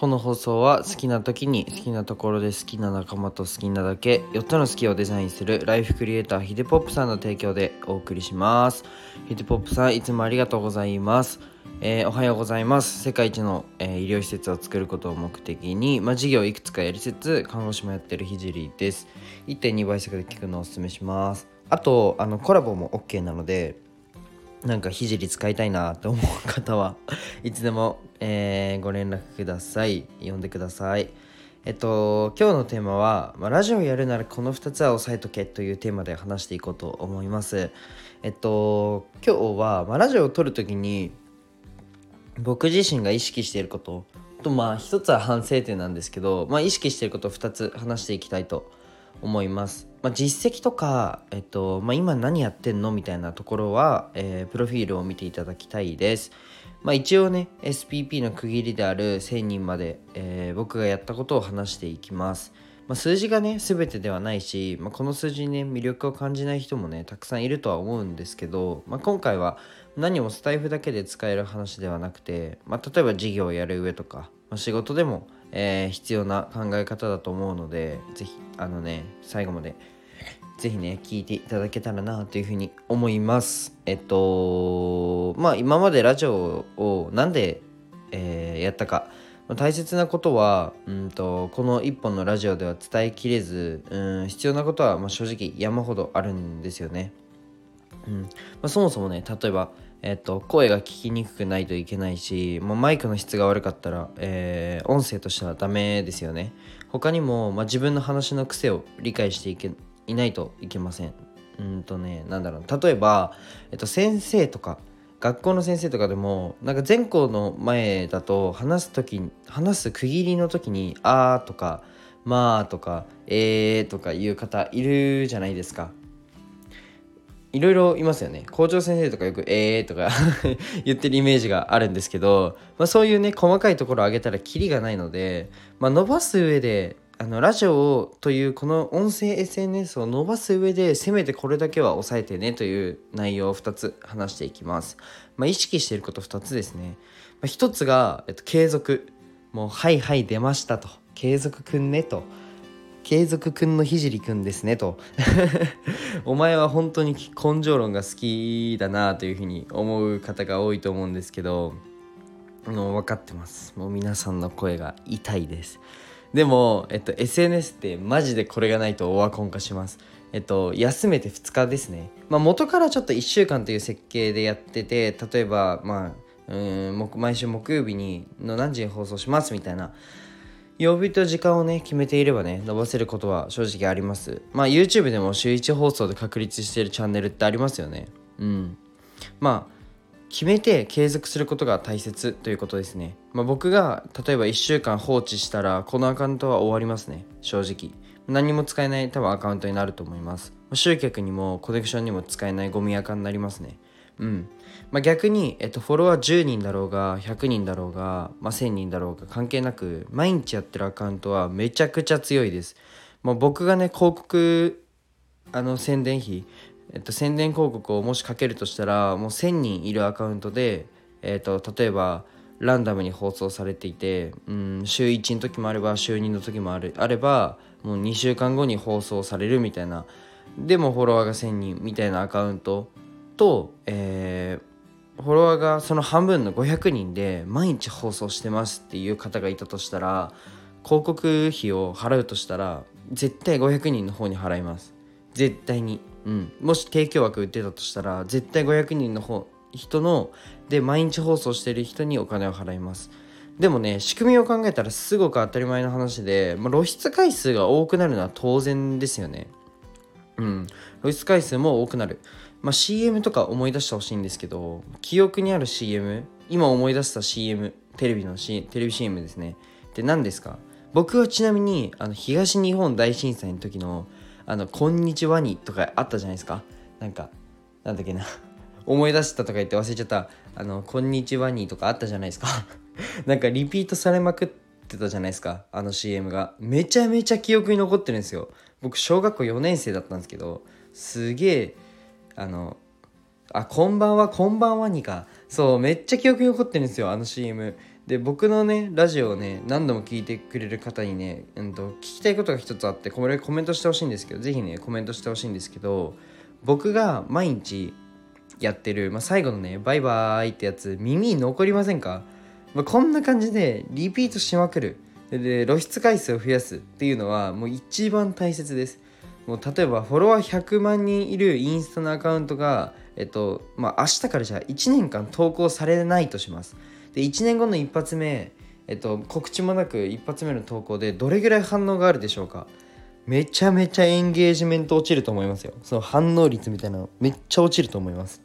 この放送は好きな時に好きなところで好きな仲間と好きなだけ4つの好きをデザインするライフクリエイターヒデポップさんの提供でお送りします。ヒデポップさんいつもありがとうございます。えー、おはようございます。世界一の、えー、医療施設を作ることを目的に、まあ、事業をいくつかやりつつ看護師もやってるひじりです。1.2倍速で聞くのをおすすめします。あとあのコラボも OK なのでなんかひじり使いたいなと思う方は いつでも、えー、ご連絡ください。呼んでください。えっと今日のテーマは、まあ、ラジオやるならこの2つは押さえとけというテーマで話していこうと思います。えっと今日は、まあ、ラジオを撮る時に僕自身が意識していることとまあ一つは反省点なんですけど、まあ、意識していることを2つ話していきたいと思います。まあ、実績とか、えっとまあ、今何やってんのみたいなところは、えー、プロフィールを見ていただきたいです。まあ、一応ね SPP の区切りである1000人まで、えー、僕がやったことを話していきます。まあ、数字がね全てではないし、まあ、この数字にね魅力を感じない人もねたくさんいるとは思うんですけど、まあ、今回は何もスタイフだけで使える話ではなくて、ま、例えば事業をやる上とか、ま、仕事でも、えー、必要な考え方だと思うので是非あのね最後まで是非ね聞いていただけたらなというふうに思います。えっとまあ今までラジオをなんで、えー、やったか。大切なことはうんとこの1本のラジオでは伝えきれずうん必要なことはまあ正直山ほどあるんですよね。うん。まあ、そもそもね例えば、えっと、声が聞きにくくないといけないし、まあ、マイクの質が悪かったら、えー、音声としてはダメですよね。他にも、まあ、自分の話の癖を理解していけいないといけません。うんとねなんだろう例えば、えっと、先生とか学校の先生とかでもなんか全校の前だと話す時話す区切りの時に「あー」とか「まあ」とか「えー」とかいう方いるじゃないですか。いろいろいますよね校長先生とかよく「えー」とか 言ってるイメージがあるんですけど、まあ、そういうね細かいところを上げたらキリがないので、まあ、伸ばす上であのラジオというこの音声 SNS を伸ばす上でせめてこれだけは押さえてねという内容を2つ話していきます。まあ、意識していること2つですね。まあ、1つが、えっと、継続。もうはいはい出ましたと。継続くんねと。継続くんのひじりくんですねと。お前は本当に根性論が好きだなというふうに思う方が多いと思うんですけどもう分かってます。もう皆さんの声が痛いです。でも、えっと、SNS ってマジでこれがないとオワコン化します。えっと、休めて2日ですね。まあ、元からちょっと1週間という設計でやってて、例えば、まあ、うん毎週木曜日にの何時に放送しますみたいな曜日と時間をね決めていればね伸ばせることは正直あります。まあ YouTube でも週1放送で確立しているチャンネルってありますよね。うん。まあ決めて継続することが大切ということですね、まあ、僕が例えば1週間放置したらこのアカウントは終わりますね。正直。何も使えない多分アカウントになると思います。集客にもコネクションにも使えないゴミアカになりますね。うん。まあ、逆に、えっと、フォロワー10人だろうが100人だろうが、まあ、1000人だろうが関係なく毎日やってるアカウントはめちゃくちゃ強いです、まあ、僕がね広告あの宣伝費、えっと、宣伝広告をもしかけるとしたらもう1000人いるアカウントで、えっと、例えばランダムに放送されていて、うん、週1の時もあれば週2の時もあるあればもう2週間後に放送されるみたいな。でもフォロワーが1000人みたいなアカウントと、えー、フォロワーがその半分の500人で毎日放送してますっていう方がいたとしたら広告費を払うとしたら絶対500人の方に払います。絶対に、うん、もし提供枠売ってたとしたら絶対500人の方人ので毎日放送してる人にお金を払います。でもね仕組みを考えたらすごく当たり前の話で、まあ、露出回数が多くなるのは当然ですよね。うん。露出回数も多くなる。まあ、CM とか思い出してほしいんですけど記憶にある CM 今思い出した CM テレビの、C、テレビ CM ですね。で何ですか？僕はちなみにあの東日本大震災の時の「あのこんにちはに」とかあったじゃないですか。なんかなんだっけな。思い出したとか言って忘れちゃった「あのこんにちはに」とかあったじゃないですか。なんかリピートされまくってたじゃないですか。あの CM が。めちゃめちゃ記憶に残ってるんですよ。僕小学校4年生だったんですけどすげえあのあこんばんはこんばんはにか。そうめっちゃ記憶に残ってるんですよあの CM で僕のねラジオをね何度も聞いてくれる方にね、うんと、聞きたいことが一つあってこれコメントしてほしいんですけど是非ねコメントしてほしいんですけど僕が毎日やってる、まあ、最後のね「バイバーイ」ってやつ耳に残りませんか、まあ、こんな感じでリピートしまくる。で露出回数を増やすっていうのはもう一番大切です。もう例えばフォロワー100万人いるインスタのアカウントがえっとまあ明日からじゃあ1年間投稿されないとします。で1年後の一発目、えっと、告知もなく一発目の投稿でどれぐらい反応があるでしょうか。めちゃめちゃエンゲージメント落ちると思いますよ。その反応率みたいなのめっちゃ落ちると思います。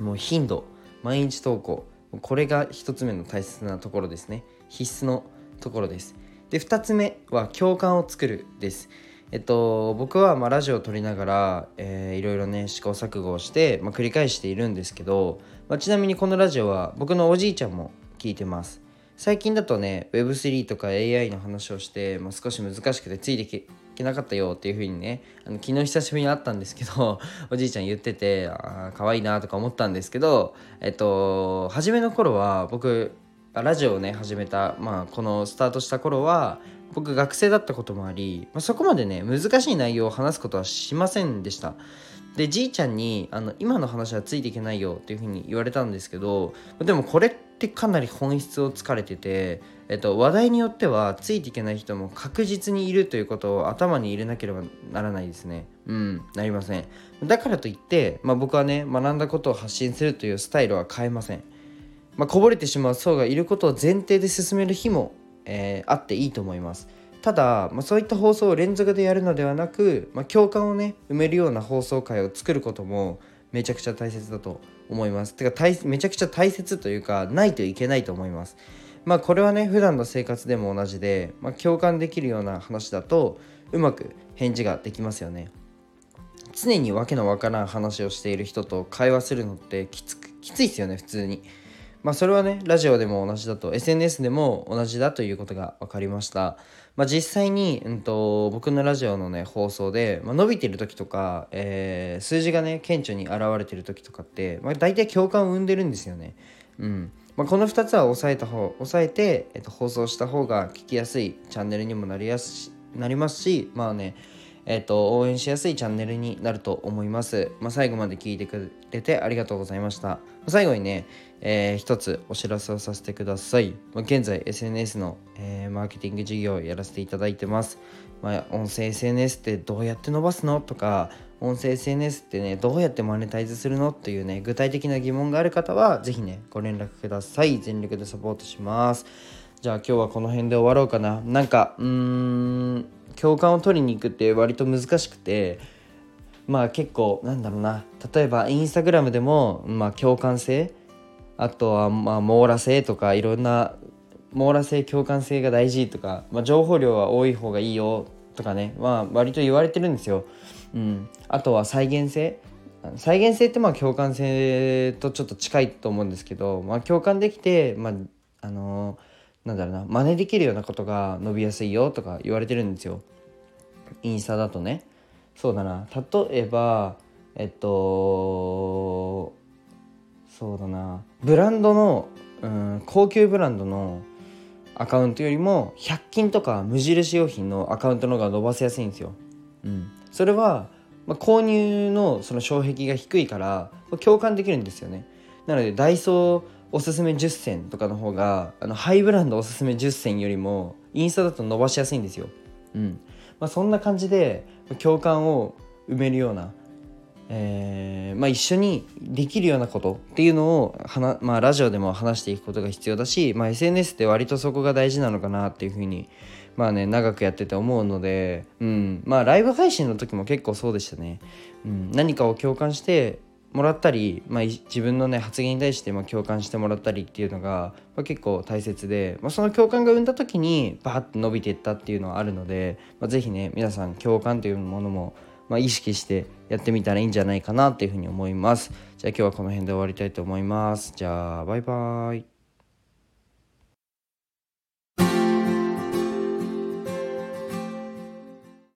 もう頻度毎日投稿。これが1つ目の大切なところですね。必須のところです。で2つ目は共感を作るです。えっと、僕はまラジオを撮りながら、えー、いろいろね試行錯誤をして、まあ、繰り返しているんですけど、まあ、ちなみにこのラジオは僕のおじいちゃんも聞いてます。最近だとね Web3 とか AI の話をして、まあ、少し難しくてついていけなかったよっていう風にねあの昨日久しぶりに会ったんですけど おじいちゃん言っててあ可愛いなとか思ったんですけどえっと初めの頃は僕ラジオをね始めた、まあ、このスタートした頃は僕学生だったこともあり、まあ、そこまでね難しい内容を話すことはしませんでした。でじいちゃんにあの今の話はついていけないよっていうふうに言われたんですけどでもこれってかなり本質をつかれてて、えっと、話題によってはついていけない人も確実にいるということを頭に入れなければならないですね。うんなりません。だからといって、まあ、僕はね学んだことを発信するというスタイルは変えません。まあ、こぼれてしまう層がいることを前提で進める日もえー、あっていいと思います。ただ、まあ、そういった放送を連続でやるのではなく、まあ、共感をね埋めるような放送回を作ることもめちゃくちゃ大切だと思います。てかめちゃくちゃ大切というかないといけないと思います。まあこれはね普段の生活でも同じで、まあ、共感できるような話だとうまく返事ができますよね。常にわけのわからん話をしている人と会話するのってきつきついですよね普通に。まあ、それはねラジオでも同じだと SNS でも同じだということが分かりました、まあ、実際に、うんと、僕のラジオのね放送で、まあ、伸びてる時とか、えー、数字がね顕著に現れてる時とかって、まあ、大体共感を生んでるんですよね。うん。まあ、この2つは抑えた方抑えて、えっと、放送した方が聞きやすいチャンネルにもなりやすしなりますしまあねえっ、と、応援しやすいチャンネルになると思います。まあ、最後まで聞いてくれてありがとうございました。最後にね、えー、一つお知らせをさせてください。まあ、現在 SNS の、えー、マーケティング事業をやらせていただいてます。まあ、音声 SNS ってどうやって伸ばすのとか、音声 SNS ってね、どうやってマネタイズするのっていうね、具体的な疑問がある方は、ぜひね、ご連絡ください。全力でサポートします。じゃあ今日はこの辺で終わろうかな。なんか、うーん、共感を取りに行くって割と難しくてまあ結構なんだろうな。例えばインスタグラムでも、まあ、共感性あとはまあ網羅性とかいろんな網羅性共感性が大事とか、まあ、情報量は多い方がいいよとかね。まあ割と言われてるんですよ。うん、あとは再現性。再現性ってまあ共感性とちょっと近いと思うんですけど、まあ、共感できて、まああのーなんだろうな真似できるようなことが伸びやすいよとか言われてるんですよ。インスタだとね。そうだな。例えばえっとそうだな。ブランドの、うん、高級ブランドのアカウントよりも100均とか無印良品のアカウントの方が伸ばせやすいんですよ。うん、それは、まあ、購入のその障壁が低いから共感できるんですよね。なのでダイソーおすすめ10選とかの方があのハイブランドおすすめ10選よりもインスタだと伸ばしやすいんですよ。うんまあ、そんな感じで共感を埋めるような、えーまあ、一緒にできるようなことっていうのをはな、まあ、ラジオでも話していくことが必要だし、まあ、SNS って割とそこが大事なのかなっていうふうにまあね長くやってて思うので、うん、まあライブ配信の時も結構そうでしたね。うん、何かを共感してもらったり、まあ、自分のね発言に対してま共感してもらったりっていうのが、まあ、結構大切で、まあ、その共感が生んだ時にバーッと伸びていったっていうのはあるので、まあ、是非ね皆さん共感というものも、ま、意識してやってみたらいいんじゃないかなっていうふうに思います。じゃあ今日はこの辺で終わりたいと思います。じゃあバイバーイ。